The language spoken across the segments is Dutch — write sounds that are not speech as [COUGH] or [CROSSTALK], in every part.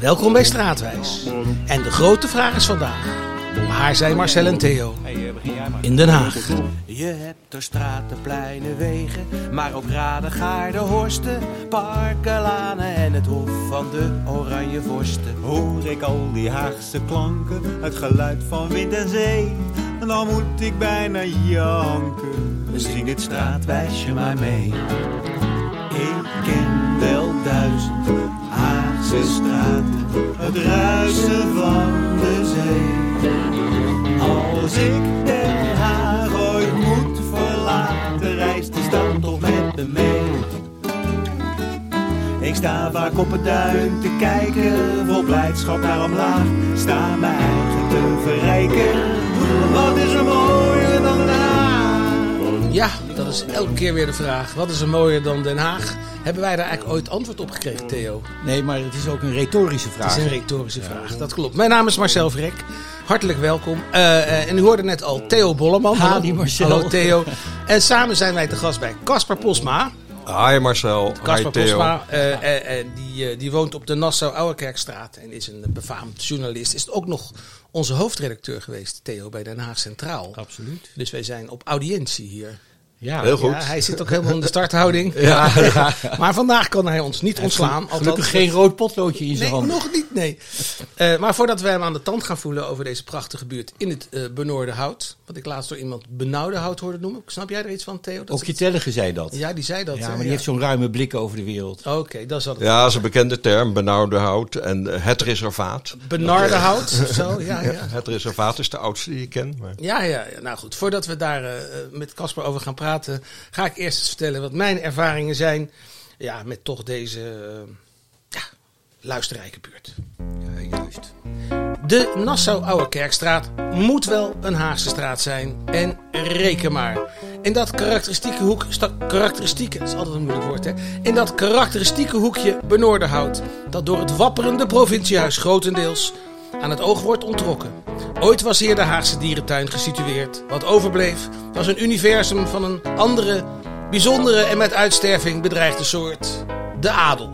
Welkom bij Straatwijs. En de grote vraag is vandaag: waar zijn Marcel en Theo? In Den Haag. Je hebt er straten, pleinen, wegen, maar ook raden, gaarden, horsten, parken, lanen en het hof van de oranje vorsten. Hoor ik al die Haagse klanken, het geluid van wind en zee, dan moet ik bijna janken. Zing dit straatwijsje maar mee. Ik Het ruisen van de zee. Als ik Den Haag ooit moet verlaten, reist die stad toch met me mee. Ik sta vaak op het duin te kijken, vol blijdschap naar omlaag. Sta mijn eigen te verrijken, is elke keer weer de vraag. Wat is er mooier dan Den Haag? Hebben wij daar eigenlijk ooit antwoord op gekregen, Theo? Nee, maar het is ook een retorische vraag. is een retorische vraag, dat klopt. Mijn naam is Marcel Vrek. Hartelijk welkom. Eh, eh, en u hoorde net al Theo Bolleman. Ha, Hallo. die Marcel. Hallo Theo. En samen zijn wij te gast bij Caspar Posma. Hi Marcel, hi Caspar Theo. Posma, eh, die, eh, die woont op de Nassau-Ouwerkerkstraat en is een befaamd journalist. Is ook nog onze hoofdredacteur geweest, Theo, bij Den Haag Centraal. Absoluut. Dus wij zijn op audiëntie hier. Ja, Heel goed. Ja, hij zit ook helemaal in de starthouding. [LAUGHS] Ja, [LAUGHS] Maar vandaag kan hij ons niet ontslaan. Gelukkig althans- geen rood potloodje in zijn Nee, hand. nog niet, nee. Eh, maar voordat we hem aan de tand gaan voelen over deze prachtige buurt in het eh benoorde hout. Wat ik laatst door iemand benauwde hout hoorde noemen. Snap jij er iets van, Theo? Dat Ook je tellige zei dat. Ja, die zei dat. Ja, hè? maar die heeft zo'n ruime blik over de wereld. Oké, dat is al het. Ja, dat is een bekende term, benauwde hout en eh, het reservaat. Benarde hout of zo, ja, [LAUGHS] ja. Het reservaat is de oudste die ik ken. Maar... Ja, ja, ja. nou goed. Voordat we daar eh, met Casper over gaan praten, ga ik eerst eens vertellen wat mijn ervaringen zijn. Ja, met toch deze eh, ja, luisterrijke buurt. Ja, juist. De Nassau-Oude Kerkstraat moet wel een Haagse straat zijn. En reken maar. In dat karakteristieke hoek, karakteristieke, dat is altijd een moeilijk woord hè. In dat karakteristieke hoekje Benoorderhout, dat door het wapperende provinciehuis grotendeels aan het oog wordt ontrokken. Ooit was hier de Haagse dierentuin gesitueerd. Wat overbleef was een universum van een andere, bijzondere en met uitsterving bedreigde soort. De adel.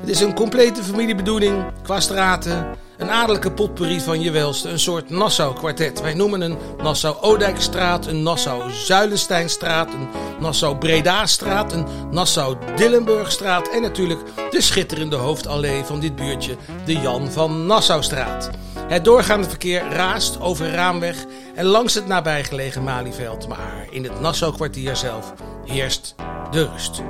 Het is een complete familiebedoeling qua straten. Een adellijke potpourri van je welste. Een soort Nassau-kwartet. Wij noemen een Nassau-Odijkstraat, een Nassau-Zuilensteinstraat, een Nassau-Breda-straat, een Nassau-Dillenburgstraat en natuurlijk de schitterende hoofdallee van dit buurtje, de Jan van Nassaustraat. Het doorgaande verkeer raast over Raamweg en langs het nabijgelegen Malieveld. Maar in het Nassau-kwartier zelf heerst de rust.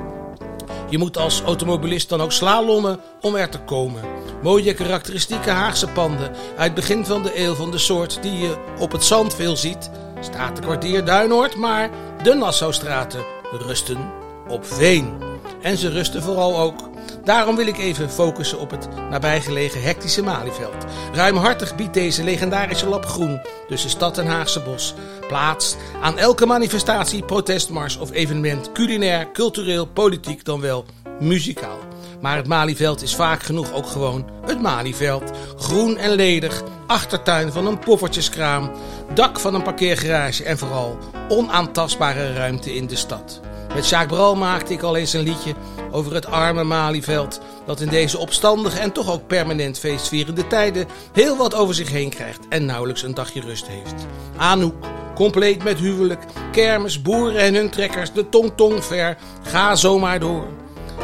Je moet als automobilist dan ook slalommen om er te komen. Mooie karakteristieke Haagse panden uit begin van de eeuw van de soort die je op het zand veel ziet. Stratenkwartier Duinoord, maar de Nassaustraten rusten op veen. En ze rusten vooral ook. Daarom wil ik even focussen op het nabijgelegen hectische Malieveld. Ruimhartig biedt deze legendarische lap groen tussen stad en Haagse bos plaats aan elke manifestatie, protestmars of evenement, culinair, cultureel, politiek dan wel muzikaal. Maar het Malieveld is vaak genoeg ook gewoon het Malieveld. Groen en ledig, achtertuin van een poffertjeskraam, dak van een parkeergarage en vooral onaantastbare ruimte in de stad. Met Jacques Bral maakte ik al eens een liedje over het arme Malieveld. Dat in deze opstandige en toch ook permanent feestvierende tijden heel wat over zich heen krijgt en nauwelijks een dagje rust heeft. Anouk, compleet met huwelijk, kermis, boeren en hun trekkers, de tong-tong ver, ga zomaar door.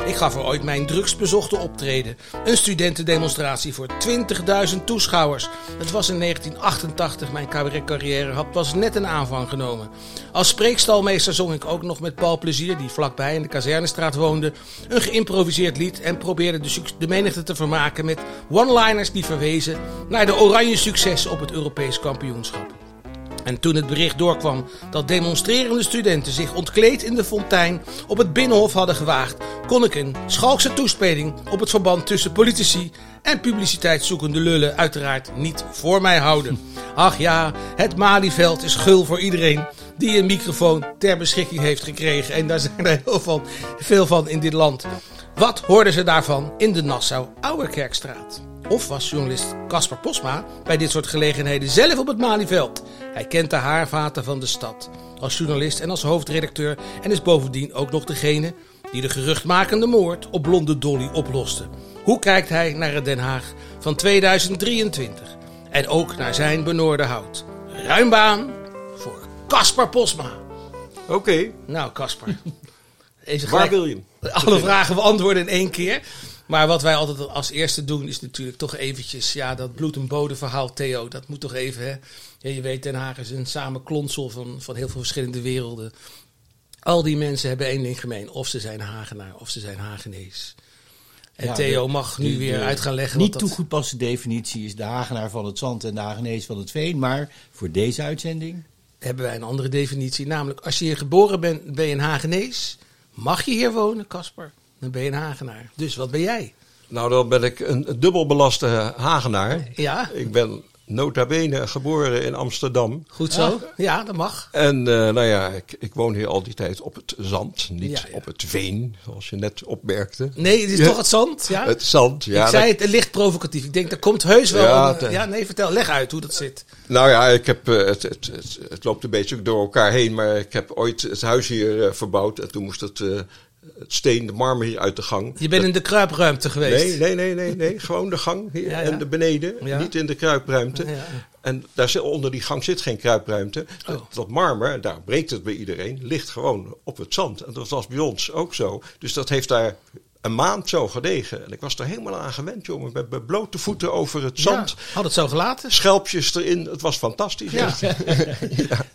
Ik gaf er ooit mijn drugsbezochte optreden. Een studentendemonstratie voor 20.000 toeschouwers. Het was in 1988, mijn cabaretcarrière had pas net een aanvang genomen. Als spreekstalmeester zong ik ook nog met Paul Plezier, die vlakbij in de kazernestraat woonde, een geïmproviseerd lied en probeerde de, de menigte te vermaken met one-liners die verwezen naar de oranje succes op het Europees kampioenschap. En toen het bericht doorkwam dat demonstrerende studenten zich ontkleed in de fontein op het Binnenhof hadden gewaagd, kon ik een schalkse toespeling op het verband tussen politici en publiciteitszoekende lullen uiteraard niet voor mij houden. Ach ja, het Malieveld is gul voor iedereen die een microfoon ter beschikking heeft gekregen. En daar zijn er heel van, veel van in dit land. Wat hoorden ze daarvan in de Nassau-Ouwerkerkstraat? Of was journalist Casper Posma bij dit soort gelegenheden zelf op het Malieveld? Hij kent de haarvaten van de stad. Als journalist en als hoofdredacteur en is bovendien ook nog degene die de geruchtmakende moord op blonde Dolly oploste. Hoe kijkt hij naar het Den Haag van 2023? En ook naar zijn benoorde hout. Ruim baan voor Caspar Posma. Oké, Nou, Caspar. [LAUGHS] Waar wil je alle vragen beantwoorden in één keer. Maar wat wij altijd als eerste doen is natuurlijk toch eventjes... Ja, dat bloed en bodem verhaal, Theo, dat moet toch even, hè. Ja, je weet, Den Haag is een samenklonsel van, van heel veel verschillende werelden. Al die mensen hebben één ding gemeen. Of ze zijn Hagenaar, of ze zijn Hagenees. En Ja, Theo de- mag nu de- weer de uit gaan leggen... Niet toegepaste definitie is de Hagenaar van het zand en de Hagenees van het veen. Maar voor deze uitzending... hebben wij een andere definitie. Namelijk, als je hier geboren bent, ben je een Hagenees. Mag je hier wonen, Casper? Dan ben je een Hagenaar. Dus wat ben jij? Nou, dan ben ik een dubbelbelaste Hagenaar. Ja, Ik ben nota bene geboren in Amsterdam. goed zo. Ja, dat mag. En eh, nou ja, ik, ik woon hier al die tijd op het zand, niet Ja, ja. op het veen, zoals je net opmerkte. Nee, het is Ja. toch het zand? Ja? Het zand, ja. ik zei het licht provocatief. Ik denk, dat komt heus wel. Ja, een- ja, nee, vertel. Leg uit hoe dat zit. Nou ja, ik heb, eh, het, het, het, het loopt een beetje door elkaar heen, maar ik heb ooit het huis hier eh, verbouwd en toen moest het, eh, het steen, de marmer hier uit de gang. Je bent in de kruipruimte geweest. Nee, nee, nee, nee, nee. [LAUGHS] Gewoon de gang hier Ja, ja. en de beneden. Ja. Niet in de kruipruimte. En daar zit, onder die gang zit geen kruipruimte. Oh. Dat, dat marmer, daar breekt het bij iedereen, ligt gewoon op het zand. En dat was bij ons ook zo. Dus dat heeft daar een maand zo gelegen. En ik was er helemaal aan gewend, jongen. Met mijn blote voeten over het zand. Ja, had het zo gelaten. Schelpjes erin. Het was fantastisch. [LAUGHS] [LAUGHS] Ja.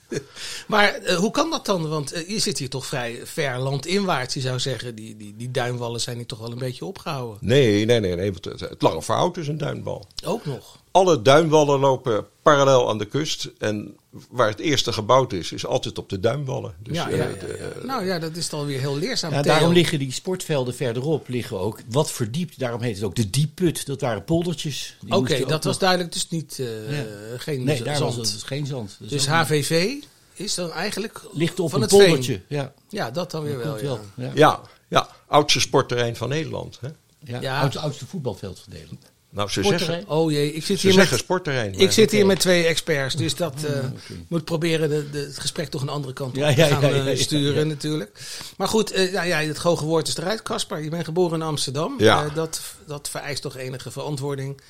Maar eh, hoe kan dat dan? Want eh, je zit hier toch vrij ver landinwaarts. Je zou zeggen, die, die, die duinwallen zijn hier toch wel een beetje opgehouden. Nee, nee, nee. nee want het, het lange verhoud is een duinbal. Ook nog. Alle duinwallen lopen parallel aan de kust. En waar het eerste gebouwd is, is altijd op de duinwallen. Dus, ja, eh, ja, ja, de- ja. Nou ja, dat is dan weer heel leerzaam. Ja, daarom liggen die sportvelden verderop liggen ook wat verdiept. Daarom heet het ook de dieput. Dat waren poldertjes. Oké, dat was nog- duidelijk dus niet eh, Ja. geen Nee, daar zand. was het geen zand. Dus niet- HVV is dan eigenlijk ligt op van een het veen. poldertje. Ja, Ja, dat dan weer dat wel. Ja. Ja. Oudste sportterrein van Nederland. Hè? Ja. Ja. Oudste, oudste voetbalveld van Nederland. Nou, ze Sportterrein. zeggen, Oh jee, ik zit ze hier zeggen met, sportterrein. ik zit hier met twee experts, dus dat eh, moet proberen de, de, het gesprek toch een andere kant op Ja, te gaan ja, ja, eh, sturen natuurlijk. Maar goed, eh, ja, ja, het hoge woord is eruit, Caspar. Je bent geboren in Amsterdam. Ja. Dat, dat vereist toch enige verantwoording.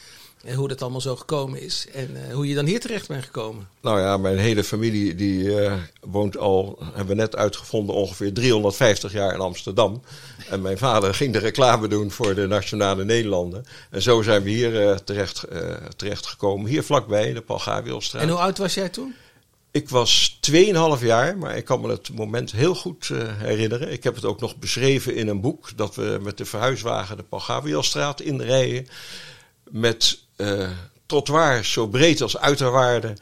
En hoe dat allemaal zo gekomen is. En eh, hoe je dan hier terecht bent gekomen. Nou ja, mijn hele familie die eh, woont al, hebben we net uitgevonden, ongeveer 350 jaar in Amsterdam. En mijn vader [LAUGHS] ging de reclame doen voor de Nationale Nederlanden. En zo zijn we hier eh, terecht, terecht gekomen. Hier vlakbij, de Paul Gabrielstraat. En hoe oud was jij toen? Ik was 2,5 jaar, maar ik kan me het moment heel goed herinneren. Ik heb het ook nog beschreven in een boek dat we met de verhuiswagen de Paul Gabrielstraat inrijden. Met eh trottoirs zo breed als uiterwaarden.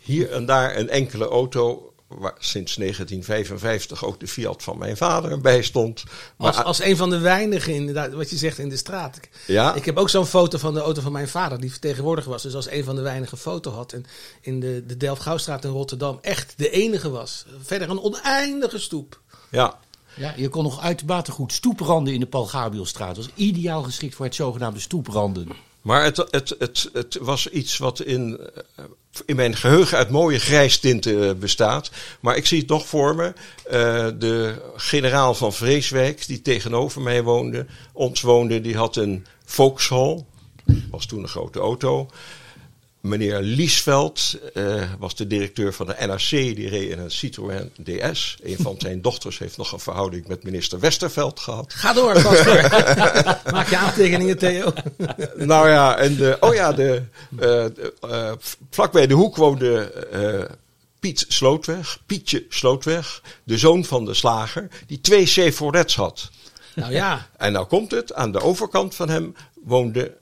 Hier en daar een enkele auto, waar sinds 1955 ook de Fiat van mijn vader erbij stond. Maar, Als, als een van de weinigen, inderdaad, wat je zegt in de straat. Ik, Ja. ik heb ook zo'n foto van de auto van mijn vader, die vertegenwoordiger was. Dus als een van de weinigen foto had. En in de, de Delft-Gouwstraat in Rotterdam echt de enige was. Verder een oneindige stoep. ja, Ja, je kon nog uitermate goed stoepranden in de Paul Gabrielstraat. Dat was ideaal geschikt voor het zogenaamde stoepranden. Maar het, het, het, het was iets wat in, eh, in mijn geheugen uit mooie grijstinten eh, bestaat. Maar ik zie het nog voor me. Eh, de generaal van Vreeswijk, die tegenover mij woonde, ons woonde, die had een Vauxhall. Was toen een grote auto. Meneer Liesveld eh, was de directeur van de NRC, die reed in een Citroën DS. Een van zijn dochters heeft nog een verhouding met minister Westerveld gehad. Ga door. [LAUGHS] Maak je aantekeningen, Theo. [LAUGHS] Nou ja, en de, oh ja, de, eh, de, eh, vlakbij de hoek woonde Piet Slootweg, Pietje Slootweg, de zoon van de slager, die twee Chevrolets had. Nou ja, En nou komt het, aan de overkant van hem woonde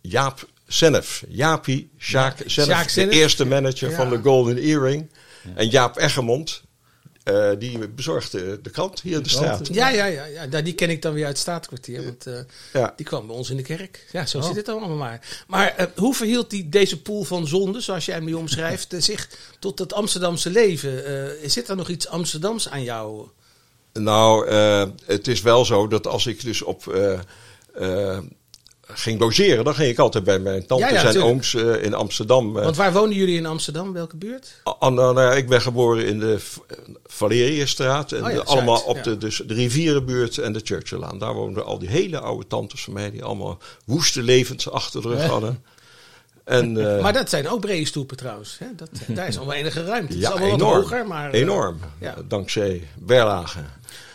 Jaap Sennef. Jaapie Sjaak Sjaak de eerste manager Ja. van de Golden Earring. En Jaap Eggermond, eh, die bezorgde de krant hier in de straat. ja, ja, ja, ja. Nou, die ken ik dan weer uit het staatkwartier. Want eh, Ja. die kwam bij ons in de kerk. Ja, zo zit het dan allemaal maar. Maar eh, hoe verhield die, deze pool van zonde, zoals jij hem nu omschrijft, zich tot het Amsterdamse leven? Eh, zit er nog iets Amsterdams aan jou? Nou, eh, het is wel zo dat als ik dus op ging logeren, dan ging ik altijd bij mijn tantes Ja, ja, en ooms eh, in Amsterdam. eh. Want waar wonen jullie in Amsterdam? Welke buurt? Ah, nou, nou ik ben geboren in de V- Valeriëstraat. En Oh ja, allemaal Zuid, op de, dus de Rivierenbuurt en de Churchillaan. Daar woonden al die hele oude tantes van mij... die allemaal woeste levens achter de rug hadden. En, [LAUGHS] eh, Maar dat zijn ook brede stoepen trouwens. Hè? Dat, daar is allemaal enige ruimte. Het is ja, allemaal enorm. wat hoger. Maar, eh, enorm. ja. Dankzij Berlage.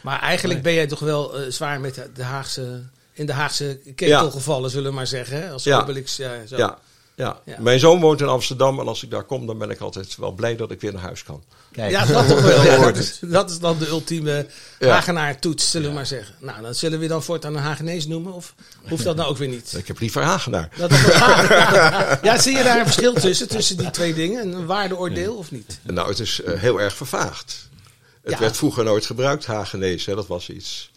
Maar eigenlijk ben jij toch wel eh, zwaar met de Haagse, in de Haagse ketel Ja. gevallen, zullen we maar zeggen. Hè? Als Ja. Obelix, ja, zo. Ja, ja. Ja. Mijn zoon woont in Amsterdam. En als ik daar kom, dan ben ik altijd wel blij dat ik weer naar huis kan. Kijk, Ja, dat toch wel. [LAUGHS] Ja, Hoort dat, is, dat is dan de ultieme Ja. Hagenaar-toets, zullen we maar zeggen. Nou, dan zullen we dan voortaan een Hagenees noemen? Of hoeft dat nou ook weer niet? Ik heb liever Hagenaar. Dat [LAUGHS] ja, zie je daar een verschil tussen, tussen die twee dingen? Een waardeoordeel of niet? Nou, het is eh, heel erg vervaagd. Het Ja. werd vroeger nooit gebruikt, Hagenees. Hè? Dat was iets...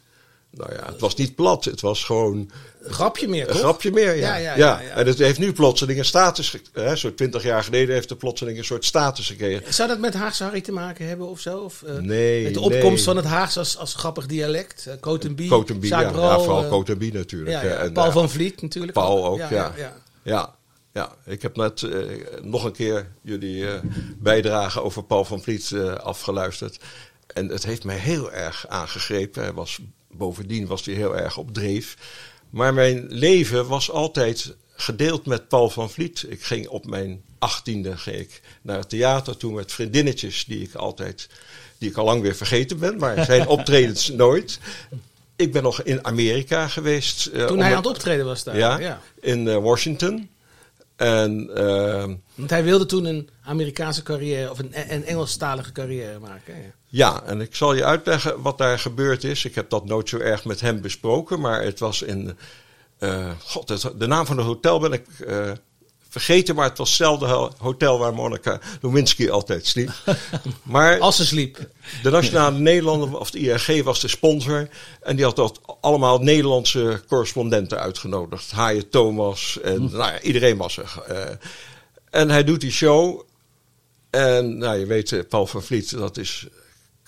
Nou ja, het was niet plat. Het was gewoon Een grapje meer, een toch? grapje meer. Ja. Ja, ja, Ja. En het heeft nu plotseling een status... Hè? Zo'n twintig jaar geleden heeft het plotseling een soort status gekregen. Zou dat met Haagse Harry te maken hebben of zo? Of, eh, Nee, Met de opkomst nee. van het Haags als, als grappig dialect? Uh, Cotenbie, Cotenbie, ja. Vooral eh, Cotenbie natuurlijk. ja, hè. ja, En, Paul eh, van Vliet natuurlijk. Paul ook, ja. ja. Ja. Ik heb net eh, nog een keer jullie eh, bijdrage over Paul van Vliet eh, afgeluisterd. En het heeft mij heel erg aangegrepen. Hij was, bovendien was hij heel erg op dreef. Maar mijn leven was altijd gedeeld met Paul van Vliet. Ik ging op mijn achttiende ging ik naar het theater toe met vriendinnetjes die ik altijd, die ik al lang weer vergeten ben, maar zijn [LAUGHS] optredens nooit. Ik ben nog in Amerika geweest. eh, Toen hij aan het optreden was daar. ja, ja. in eh, Washington. En ehm, Want hij wilde toen een Amerikaanse carrière of een, een Engelstalige carrière maken. hè? Ja, en ik zal je uitleggen wat daar gebeurd is. Ik heb dat nooit zo erg met hem besproken, maar het was in. eh, God, het- de naam van het hotel ben ik eh, vergeten, maar het was hetzelfde ho- hotel waar Monica Lewinsky altijd sliep. [LAUGHS] Maar Als ze sliep. de Nationale Nederlanden, of de IRG, was de sponsor. En die had dat allemaal Nederlandse correspondenten uitgenodigd. Haaien Thomas en nou ja, iedereen was er. Eh, en hij doet die show. En nou, je weet, Paul van Vliet, dat is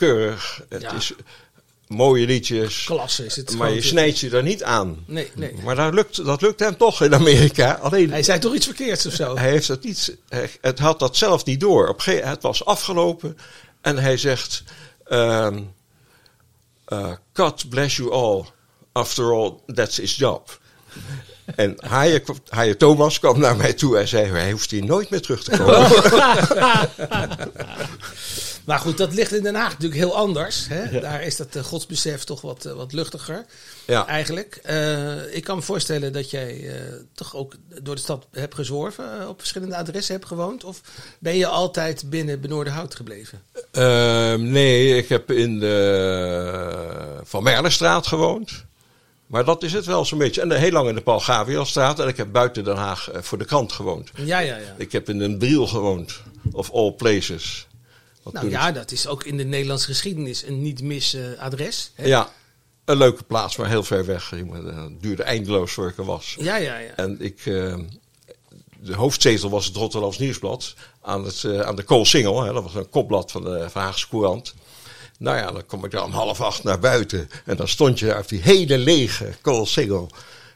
keurig. Het Ja. is mooie liedjes. Klasse is het. Maar je snijdt je er niet aan. Nee, nee. Maar dat lukt, dat lukt hem toch in Amerika. Alleen Hij zei toch iets verkeerds of zo? [LAUGHS] hij heeft het niet, hij, het had dat zelf niet door. Op een gegeven het was afgelopen en hij zegt: ehm eh, God bless you all. After all, that's his job. [LAUGHS] En Haaien, Haaien Thomas kwam naar mij toe en zei: Hij hoeft hier nooit meer terug te komen. [LAUGHS] Maar goed, dat ligt in Den Haag natuurlijk heel anders. Hè? Daar is dat eh, godsbesef toch wat, eh, wat luchtiger. Ja. Eigenlijk. Eh, ik kan me voorstellen dat jij toch ook door de stad hebt gezworven. op verschillende adressen hebt gewoond. Of ben je altijd binnen Benoordenhout gebleven? Ehm, nee, ik heb in de Van Merlestraat gewoond. Maar dat is het wel zo'n beetje. En heel lang in de Paul Gabrielstraat. En ik heb buiten Den Haag voor de krant gewoond. Ja, ja, ja. Ik heb in een Briel gewoond. Of all places. Wat Nou ja, dat is ook in de Nederlandse geschiedenis een niet mis adres. Hè? Ja, een leuke plaats, maar heel ver weg. Moet- eh, Het duurde eindeloos voor ik er was. Ja, ja, ja. En ik, eh, de hoofdzetel was het Rotterdams Nieuwsblad. Aan, het, eh, aan de Koolsingel, hè, dat was een kopblad van de Haagse Courant. Nou ja, dan kom ik daar om half acht naar buiten. En dan stond je daar op die hele lege Koolsingel.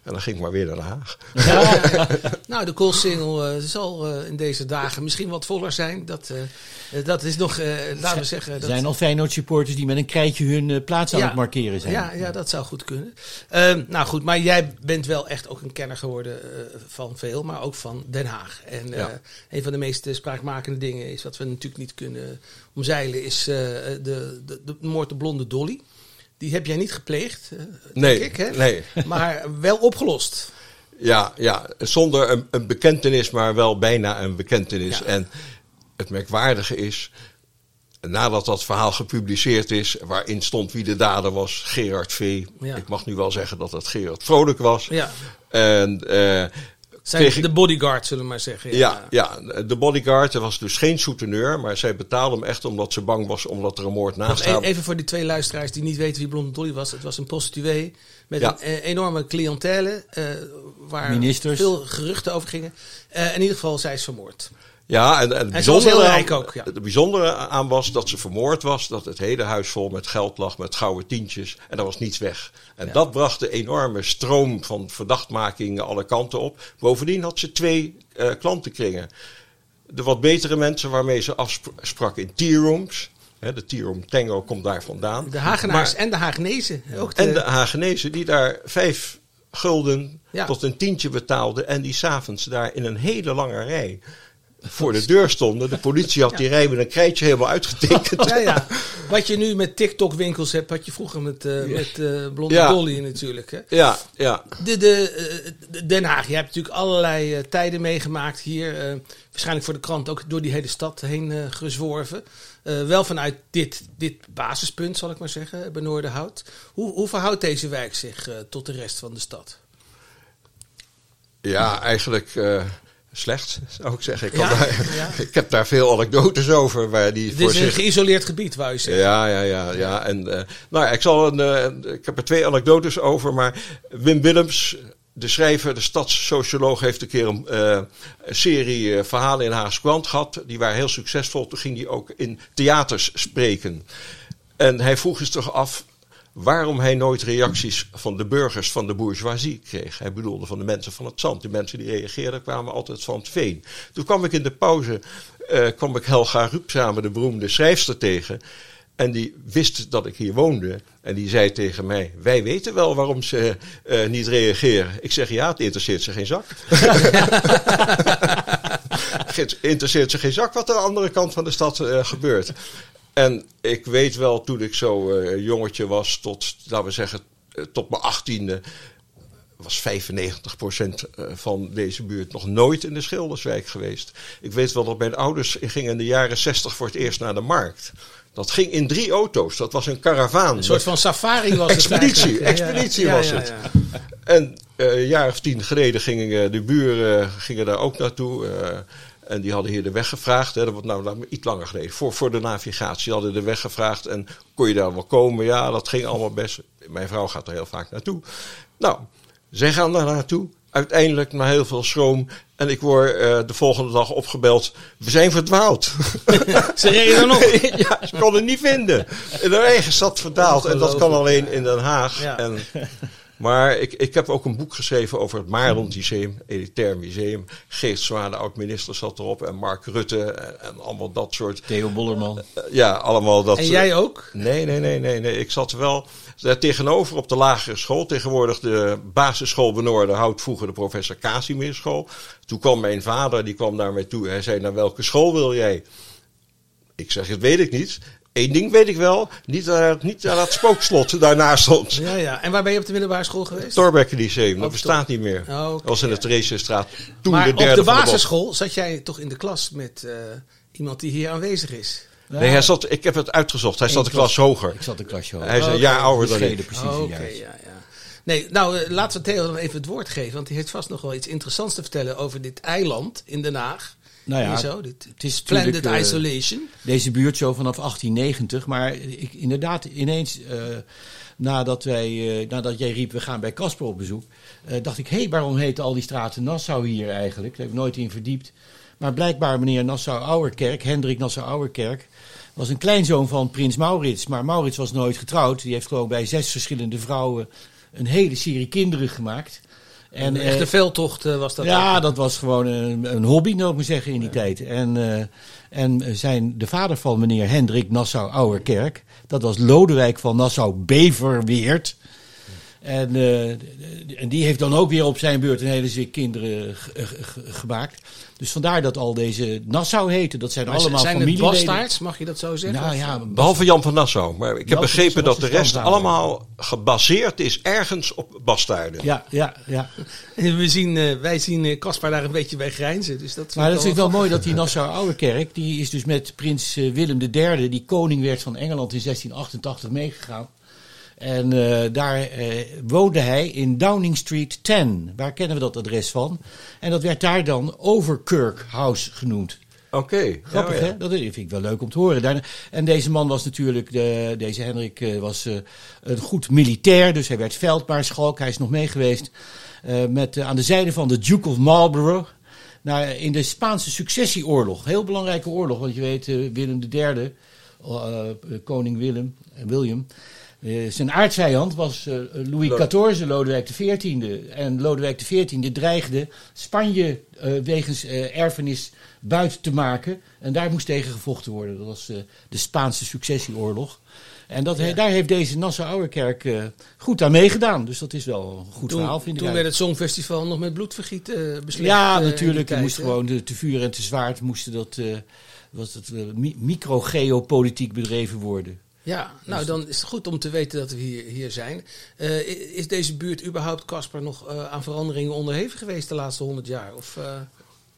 En dan ging ik maar weer naar Den Haag. [LAUGHS] Nou, de Koolsingel eh, zal eh, in deze dagen misschien wat voller zijn. Dat, eh, dat is nog, eh, laten we zeggen... Er Dat, zijn al Feyenoord supporters die met een krijtje hun plaats aan Ja. het markeren zijn. Ja, ja, dat zou goed kunnen. Ehm, nou goed, maar jij bent wel echt ook een kenner geworden eh, van veel, maar ook van Den Haag. En eh, Ja. een van de meest spraakmakende dingen is, wat we natuurlijk niet kunnen omzeilen, is eh, de, de, de moord op blonde Dolly. Die heb jij niet gepleegd, eh, denk Nee, ik, hè? nee. [LAUGHS] maar wel opgelost. Ja, ja zonder een, een bekentenis, maar wel bijna een bekentenis. Ja. En het merkwaardige is, nadat dat verhaal gepubliceerd is, waarin stond wie de dader was, Gerard V. Ja. Ik mag nu wel zeggen dat het Gerard Vrolijk was. Ja. En eh, Zijn de bodyguard, zullen we maar zeggen. ja, ja, de bodyguard, er was dus geen souteneur, maar zij betaalde hem echt omdat ze bang was omdat er een moord naast Nog e- haar... even voor die twee luisteraars die niet weten wie Blonde Dolly was. Het was een prostituee met Ja. een eh, enorme cliëntele. eh, waar Ministers. veel geruchten over gingen. Eh, in ieder geval, zij is vermoord. Ja, en, en het heel bijzondere, rijk aan, ook, ja. het bijzondere aan was dat ze vermoord was. Dat het hele huis vol met geld lag, met gouden tientjes. En er was niets weg. En dat bracht een enorme stroom van verdachtmaking alle kanten op. Bovendien had ze twee eh, klantenkringen. De wat betere mensen waarmee ze afsprak in tea rooms. Hè, de tea room tango komt daar vandaan. De Hagenaars Maar- en de Hagenezen. Ook de, en de Hagenezen die daar vijf gulden Ja. tot een tientje betaalden. En die s'avonds daar in een hele lange rij voor de deur stonden. De politie had die rij met een krijtje helemaal uitgetekend. Ja, ja. Wat je nu met TikTok-winkels hebt, had je vroeger met, eh, met eh, Blonde Ja. Dolly natuurlijk. Hè? Ja, ja. De, de, eh, de- Den Haag, je hebt natuurlijk allerlei tijden meegemaakt hier. waarschijnlijk voor de krant ook door die hele stad heen gezworven. Wel vanuit dit, dit basispunt, zal ik maar zeggen, bij Noorderhout. Hoe, hoe verhoudt deze wijk zich tot de rest van de stad? ja eigenlijk slecht, zou ik zeggen. Ik, Ja? daar- Ja. [LAUGHS] ik heb daar veel anekdotes over. Waar die Dit voor is een zich geïsoleerd gebied, je zeggen. Ja, ja, ja, ja. En, eh, nou, ik, zal een, eh, ik heb er twee anekdotes over, maar Wim Willems, de schrijver, de stadssocioloog, heeft een keer een, eh, serie verhalen in Haagse Krant gehad. Die waren heel succesvol. Toen ging hij ook in theaters spreken. En hij vroeg zich toch af waarom hij nooit reacties van de burgers, van de bourgeoisie kreeg. Hij bedoelde van de mensen van het zand. De mensen die reageerden kwamen altijd van het veen. Toen kwam ik in de pauze, eh, kwam ik Helga Rup samen, de beroemde schrijfster, tegen. En die wist dat ik hier woonde. En die zei tegen mij: Wij weten wel waarom ze eh, niet reageren. Ik zeg: Ja, het interesseert ze geen zak. [LAUGHS] [LAUGHS] Het interesseert ze geen zak wat aan de andere kant van de stad eh, gebeurt. En ik weet wel, toen ik zo eh, jongetje was, tot, laten we zeggen, eh, tot mijn achttiende, was 95% eh, van deze buurt nog nooit in de Schilderswijk geweest. Ik weet wel dat mijn ouders gingen in de jaren 60 voor het eerst naar de markt. Dat ging in drie auto's. Dat was een karavaan. Een soort van safari was het Expeditie. Ja, ja. expeditie Ja, was ja, het. En eh, een jaar of tien geleden gingen de buren gingen daar ook naartoe. En die hadden hier de weg gevraagd. Hè, dat was nou, nou iets langer geleden. Voor, voor de navigatie hadden de weg gevraagd. En kon je daar wel komen? Ja, dat ging allemaal best. Mijn vrouw gaat er heel vaak naartoe. Nou, zij gaan daar naartoe. Uiteindelijk, na heel veel schroom. En ik word eh, de volgende dag opgebeld. We zijn verdwaald. [LAUGHS] Ze reden er nog. [LAUGHS] ja, ze konden het niet vinden. In hun eigen stad verdwaald. En dat kan alleen in Den Haag. Ja. En, [LAUGHS] maar ik, ik heb ook een boek geschreven over het Maarland Museum, elitair museum. Geert Zwaar, de oud-minister, zat erop. En Mark Rutte en, en allemaal dat soort. Theo Bollerman. eh, Ja, allemaal dat. En jij ook? Nee, nee, nee, nee, nee. Ik zat wel daar tegenover op de lagere school. Tegenwoordig de basisschool Benoorden houdt vroeger de professor Casimir school. Toen kwam mijn vader, die kwam naar mij toe. Hij zei, naar welke school wil jij? Ik zeg, dat weet ik niet. Eén ding weet ik wel, niet aan, niet aan dat spookslot [LAUGHS] daarnaast stond. Ja, ja. En waar ben je op de middelbare school geweest? Torbekke Lyceum, dat Op bestaat niet meer. Oh, was in de ja. Theresiestraat. Toen maar de op derde de van de basisschool zat jij toch in de klas met eh, iemand die hier aanwezig is? Nee, hij zat, ik heb het uitgezocht. Hij zat een klas hoger. Ik zat een klasje hoger. Hij is een Oké. jaar ouder dan ik. precies, Oh, ja, ja. Nee, nou, eh, laten we Theo dan even het woord geven. Want hij heeft vast nog wel iets interessants te vertellen over dit eiland in Den Haag. Nou ja, zo, dit het is natuurlijk, eh, Isolation. deze buurt zo vanaf 1890. Maar ik, inderdaad, ineens eh, nadat, wij, eh, nadat jij riep, we gaan bij Casper op bezoek, dacht ik, hé, hey, waarom heten al die straten Nassau hier eigenlijk? Daar heb ik nooit in verdiept. Maar blijkbaar meneer Nassau-Ouwerkerk, Hendrik Nassau-Ouwerkerk, was een kleinzoon van prins Maurits. Maar Maurits was nooit getrouwd. Die heeft gewoon bij zes verschillende vrouwen een hele serie kinderen gemaakt. En, Een echte eh, veeltocht eh, was dat. ja, ook. dat was gewoon een, een hobby, nou ik maar zeggen, in die tijd. En, eh, en zijn, de vader van meneer Hendrik Nassau-Ouwerkerk, dat was Lodewijk van Nassau-Beverweert. En, eh, en die heeft dan ook weer op zijn beurt een hele zin kinderen ge- ge- ge- gemaakt. Dus vandaar dat al deze Nassau heten. Dat zijn Maar allemaal zijn het familieleden. bastaards, mag je dat zo zeggen? Nou ja, Behalve Jan van Nassau. Maar ik heb Jan begrepen Nassau dat de rest allemaal gebaseerd is ergens op bastaarden. ja, ja, ja. [LAUGHS] En we zien, eh, wij zien eh, Caspar daar een beetje bij grijnzen. Dus dat Maar dat is vind ik natuurlijk wel mooi dat die Nassau-Ouwerkerk, die is dus met prins Willem III, die koning werd van Engeland in 1688, meegegaan. En eh, daar eh, woonde hij in Downing Street 10. Waar kennen we dat adres van? En dat werd daar dan Overkirk House genoemd. Oké. Grappig, Ja, ja. hè? Dat vind ik wel leuk om te horen. Daarna- En deze man was natuurlijk, de, deze Hendrik eh, was een goed militair, dus hij werd veldmaarschalk. Hij is nog mee geweest eh, met, aan de zijde van de Duke of Marlborough. Nou, in de Spaanse successieoorlog, heel belangrijke oorlog, want je weet, Willem III, koning Willem, William, eh, zijn aardsvijand was eh, Louis XIV, Lodewijk XIV. En Lodewijk XIV dreigde Spanje eh, wegens erfenis buiten te maken. En daar moest tegen gevochten worden. Dat was de Spaanse successieoorlog. En dat, daar heeft deze Nassau-Ouwerkerk goed aan meegedaan. Dus dat is wel een goed Toen, verhaal, vind ik. toen werd het Songfestival nog met bloedvergiet beslecht. Ja, natuurlijk. Tijd, moest gewoon de, te vuur en te zwaard moesten dat, was mi- microgeopolitiek bedreven worden. Ja, nou dan is het goed om te weten dat we hier, hier zijn. Eh, is deze buurt überhaupt, Casper, nog eh, aan veranderingen onderhevig geweest de laatste honderd jaar? Of, eh,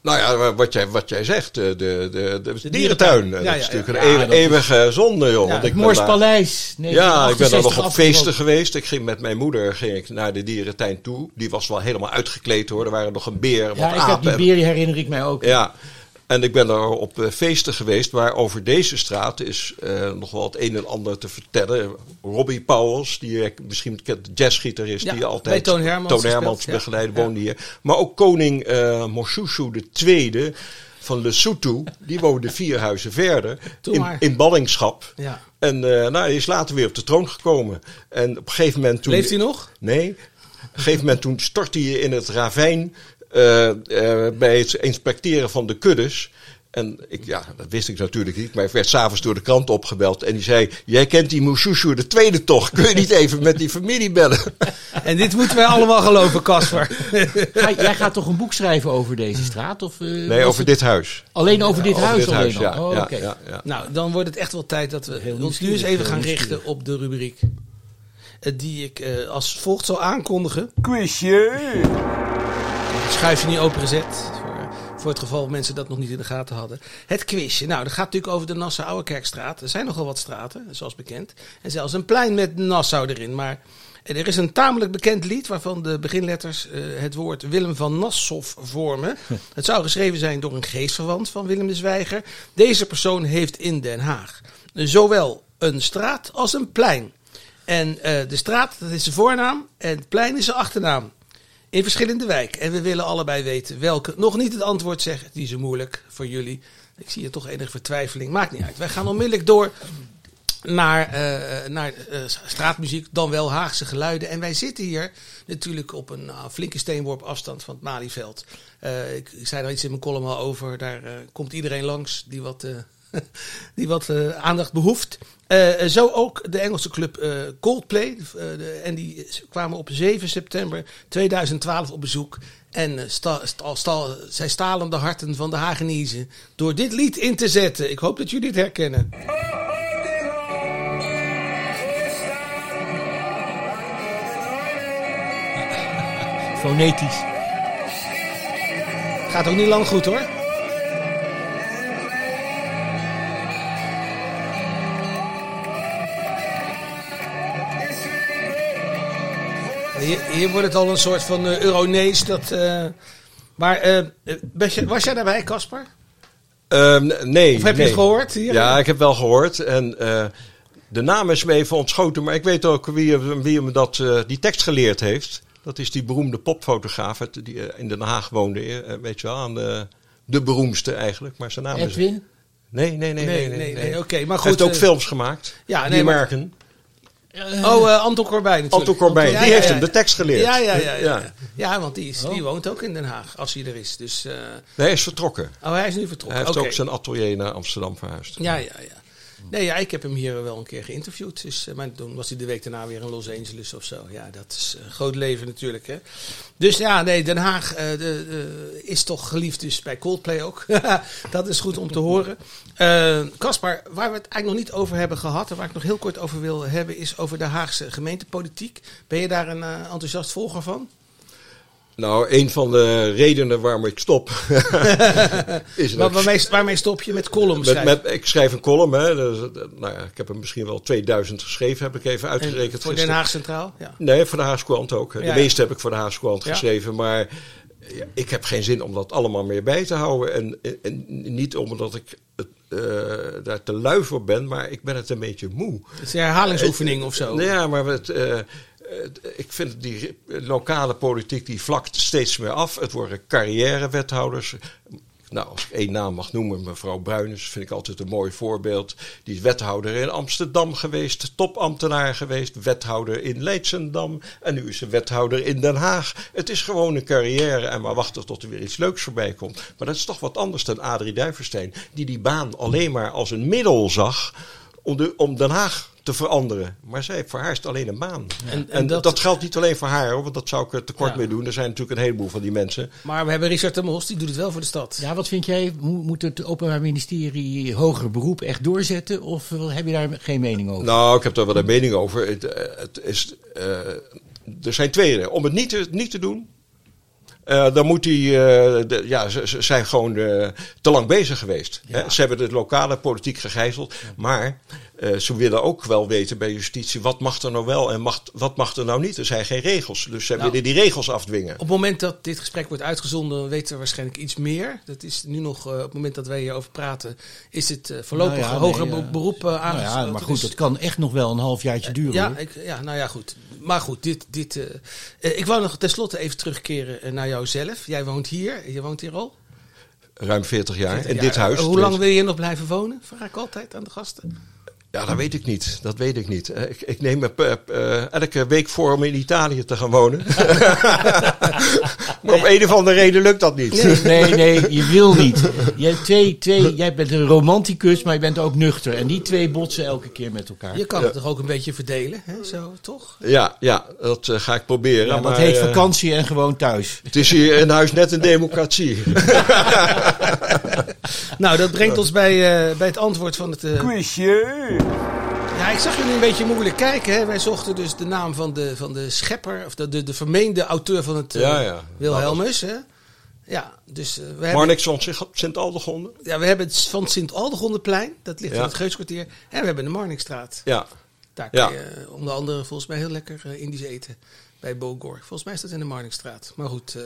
Nou ja, wat jij, wat jij zegt, de, de, de, de dierentuin. Ja, dat ja, is natuurlijk ja. een eeuwige zonde, joh. Want ik Het Moors daar- Paleis. Ja, ik ben dan nog 1968 op feesten geweest. Ik ging met mijn moeder ging ik naar de dierentuin toe. Die was wel helemaal uitgekleed hoor. Er waren nog een beer, wat Ja, ik heb apen. die beer, die herinner ik mij ook. Ja, en ik ben daar op eh, feesten geweest waar over deze straat is eh, nog wel het een en ander te vertellen. Robbie Powels, die je misschien kent, de jazzgitarist Ja, die altijd Toon Hermans Toon Hermans begeleidde, Ja. woonde hier. Maar ook koning eh Moshoeshoe II van Lesotho, die woonde vier huizen verder in, in ballingschap. ja. En eh, nou, hij is later weer op de troon gekomen. En op een gegeven moment toen... Leeft hij nog? Nee. Op een gegeven moment toen stortte hij in het ravijn bij het inspecteren van de kuddes. En ik, ja, dat wist ik natuurlijk niet, maar ik werd s'avonds door de krant opgebeld. En die zei, jij kent die Moussousou de tweede toch? Kun je niet even met die familie bellen? En dit moeten wij allemaal geloven, Casper. Ga- jij gaat toch een boek schrijven over deze straat? Of, eh, Nee, over het dit huis. Alleen over dit Over huis dit alleen huis, al? ja. Oh, ja, oké. ja, ja. nou, dan wordt het echt wel tijd dat we Heel ons nu eens even gaan richten op de rubriek. eh, Die ik eh, als volgt zal aankondigen. Quizje! Het schuifje niet opengezet. Voor, voor het geval mensen dat nog niet in de gaten hadden. Het quizje. Nou, dat gaat natuurlijk over de Nassau Ouwekerkstraat. Er zijn nogal wat straten, zoals bekend. En zelfs een plein met Nassau erin. Maar er is een tamelijk bekend lied waarvan de beginletters eh, het woord Willem van Nassau vormen. Het zou geschreven zijn door een geestverwant van Willem de Zwijger. Deze persoon heeft in Den Haag zowel een straat als een plein. En eh, de straat, dat is zijn voornaam. En het plein is zijn achternaam. In verschillende wijken. En we willen allebei weten welke. Nog niet het antwoord zeggen. Die is zo moeilijk voor jullie. Ik zie hier toch enige vertwijfeling. Maakt niet uit. Wij gaan onmiddellijk door naar, eh, naar eh, straatmuziek. Dan wel Haagse geluiden. En wij zitten hier natuurlijk op een flinke steenworp afstand van het Malieveld. Eh, ik, ik zei daar iets in mijn column al over. Daar eh, komt iedereen langs die wat... eh, [LAUGHS] die wat eh, aandacht behoeft. Eh, zo ook de Engelse club eh, Coldplay. Eh, de- en die kwamen op 7 september 2012 op bezoek. En eh, sta, sta, sta- zij stalen de harten van de Hagenezen door dit lied in te zetten. Ik hoop dat jullie het herkennen. Fonetisch. Gaat ook niet lang goed hoor. Hier, hier wordt het al een soort van eh, Euronees. Dat, eh, maar eh, was, jij, was jij daarbij, Casper? Ehm, nee. Of heb je het gehoord? Hier? Ja, ik heb wel gehoord. En de naam is me even ontschoten. Maar ik weet ook wie, wie me dat, die tekst geleerd heeft. Dat is die beroemde popfotograaf die in Den Haag woonde. weet je wel, aan de, de beroemste eigenlijk. Maar zijn naam is... Edwin? Nee, nee, nee. Nee, nee, nee. Oké, maar Hij goed. heeft ook films gemaakt. ja, die nee, maar- American. Oh, eh, Anton Corbijn natuurlijk. Anton Corbijn, die ja, heeft ja. hem de tekst geleerd. Ja, ja, ja. ja. Ja. ja. want die, is, die Oh. woont ook in Den Haag, als hij er is. Dus, eh, Nee, hij is vertrokken. oh, hij is nu vertrokken. Hij heeft ook zijn atelier naar Amsterdam verhuisd. Ja, ja, ja. Nee, ja, ik heb hem hier wel een keer geïnterviewd. Dus, eh, maar toen was hij de week daarna weer in Los Angeles of zo. Ja, dat is een groot leven natuurlijk. Hè. Dus ja, nee, Den Haag eh, de, is toch geliefd dus bij Coldplay ook. [LAUGHS] dat is goed om te horen. Eh, Caspar, waar we het eigenlijk nog niet over hebben gehad... en waar ik nog heel kort over wil hebben... is over de Haagse gemeentepolitiek. Ben je daar een eh, enthousiast volger van? Nou, een van de redenen waarom ik stop. [LAUGHS] [LAUGHS] is dat waarmee, waarmee stop je met column met, ik schrijf een column. Hè, dus, eh, nou ja, ik heb er misschien wel 2000 geschreven, heb ik even En uitgerekend. voor Den. Haag Centraal? Ja. Nee, voor de Haagse ook. hè. De Ja, meeste heb ik voor de Haagse Ja. geschreven. Maar ik heb geen zin om dat allemaal meer bij te houden. En, en, en niet omdat ik het, eh, daar te lui voor ben, maar ik ben het een beetje moe. Het is een herhalingsoefening of zo. Nou ja, maar het, eh, eh, ik vind die lokale politiek die vlakt steeds meer af. Het worden carrièrewethouders. Nou, als ik één naam mag noemen, mevrouw Bruinus, vind ik altijd een mooi voorbeeld. Die is wethouder in Amsterdam geweest, topambtenaar geweest, wethouder in Leidsendam en nu is ze wethouder in Den Haag. Het is gewoon een carrière en maar wachten tot er weer iets leuks voorbij komt. Maar dat is toch wat anders dan Adrie Duiverstein, die die baan alleen maar als een middel zag om, de, om Den Haag te veranderen. Maar zij, voor haar is het alleen een baan. En, en, dat, geldt niet alleen voor haar, hoor, want dat zou ik er tekort Ja. mee doen. Er zijn natuurlijk een heleboel van die mensen. Maar we hebben Richard de Mos, die doet het wel voor de stad. Ja, wat vind jij? Mo- Moet het Openbaar Ministerie hoger beroep echt doorzetten? Of eh, heb je daar geen mening over? Nou, ik heb daar wel een mening over. Het, eh, het is, eh, er zijn twee redenen. Om het niet te, niet te doen. Eh, dan moet die, eh, de- ja, ze, ze zijn gewoon eh, te lang bezig geweest. Hè? Ze hebben de lokale politiek gegijzeld. Maar eh, ze willen ook wel weten bij justitie wat mag er nou wel en mag, wat mag er nou niet. Er zijn geen regels. Dus ze Nou. willen die regels afdwingen. Op het moment dat dit gesprek wordt uitgezonden, weten we waarschijnlijk iets meer. Dat is nu nog, eh, op het moment dat wij hierover praten, is het eh, voorlopig Nou ja, hoger nee, beroep uh, Nou ja, maar goed, Dus- het kan echt nog wel een halfjaartje duren. ja, ik, ja, nou ja, goed. Maar goed, dit, dit, eh, eh, ik wou nog tenslotte even terugkeren eh, naar jouzelf. Jij woont hier, je woont hier al. Ruim 40 jaar. in Ja, dit huis. Hoe lang tenminste. wil je nog blijven wonen? Vraag ik altijd aan de gasten. Ja, dat weet ik niet. Dat weet ik niet. Eh, Ik, ik neem me eh, eh, elke week voor om in Italië te gaan wonen. [LAUGHS] maar op een of andere reden lukt dat niet. Nee, nee, [LAUGHS] je wil niet. Jij, twee, twee, jij bent een romanticus, maar je bent ook nuchter. En die twee botsen elke keer met elkaar. Je kan het toch ook een beetje verdelen, hè? zo toch? Ja, ja dat ga ik proberen. Ja, dat maar, heet vakantie en gewoon thuis. het is hier in huis net een democratie. [LAUGHS] Nou, dat brengt ons bij, eh, bij het antwoord van het. eh, Quizje! Ja, ik zag jullie een beetje moeilijk kijken. Hè? Wij zochten dus de naam van de, van de schepper, of de, de, de vermeende auteur van het eh, Ja, ja. Wilhelmus. Hè? Ja, dus eh, we, hebben, Marnix van Sint-Aldegonde. ja, we hebben het van Sint-Aldegondeplein, dat ligt Ja. in het Geuskwartier. En we hebben de Marnixstraat. Ja. Daar kan Ja. je eh, onder andere volgens mij heel lekker Indisch eten. Bij Bogor. Volgens mij is dat in de Marnixstraat. Maar goed.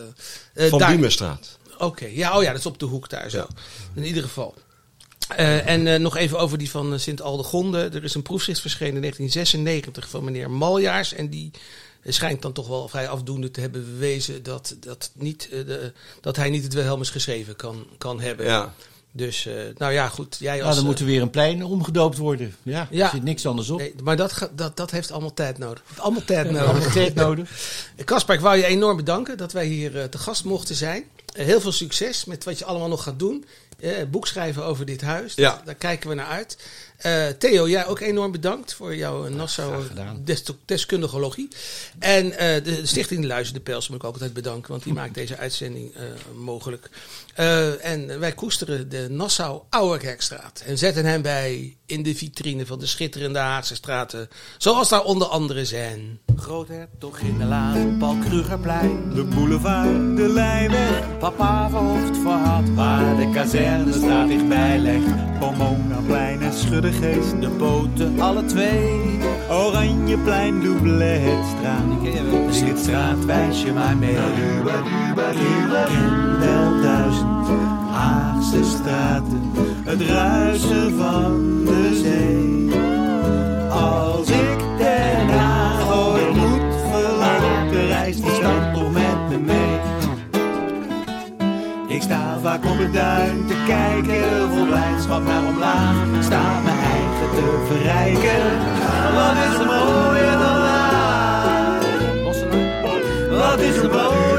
Van daar-. Oké, ja, oh ja, dat is op de hoek daar zo. In ieder geval. Eh, en eh, nog even over die van eh, Sint-Aldegonde. Er is een proefschrift verschenen in 1996 van meneer Maljaars. En die schijnt dan toch wel vrij afdoende te hebben bewezen dat, dat, niet, eh, de, dat hij niet het Wilhelmus geschreven kan, kan hebben. Ja. Dus, eh, nou ja, goed. Jij als, Nou, dan moet er weer een plein omgedoopt worden. Ja, Ja. er zit niks anders op. nee, maar dat, dat, dat heeft allemaal tijd nodig. [LAUGHS] Allemaal tijd nodig. allemaal tijd nodig. [LAUGHS] Kasper, ik wou je enorm bedanken dat wij hier eh, te gast mochten zijn. Heel veel succes met wat je allemaal nog gaat doen. Eh, boek schrijven over dit huis. Ja. Daar, daar kijken we naar uit. Eh, Theo, jij ook enorm bedankt voor jouw eh, Nassau graag gedaan. des- deskundige logie. En eh, de Stichting de Luizen de Pels moet ik ook altijd bedanken, want die maakt deze uitzending eh, mogelijk. Eh, en wij koesteren de Nassau Ouwerkerkstraat en zetten hem bij in de vitrine van de schitterende Haagse straten, zoals daar onder andere zijn. Groothertoginnenlaan, Paul Krugerplein. De boulevard, de Leijweg, Papa verhoofd voor had, waar de kazernestraat dichtbij legt. En Schuddegeest. De poten, alle twee. Oranjeplein, Doubletstraat. De Schitstraat, wijs je maar mee. wel duizend Haagse straten, het ruisen van de zee. Als ik vaak op het duin te kijken. Vol blijdschap naar omlaag, staat mijn eigen te verrijken. Wat is er mooier dan laag? Wat is er mooier?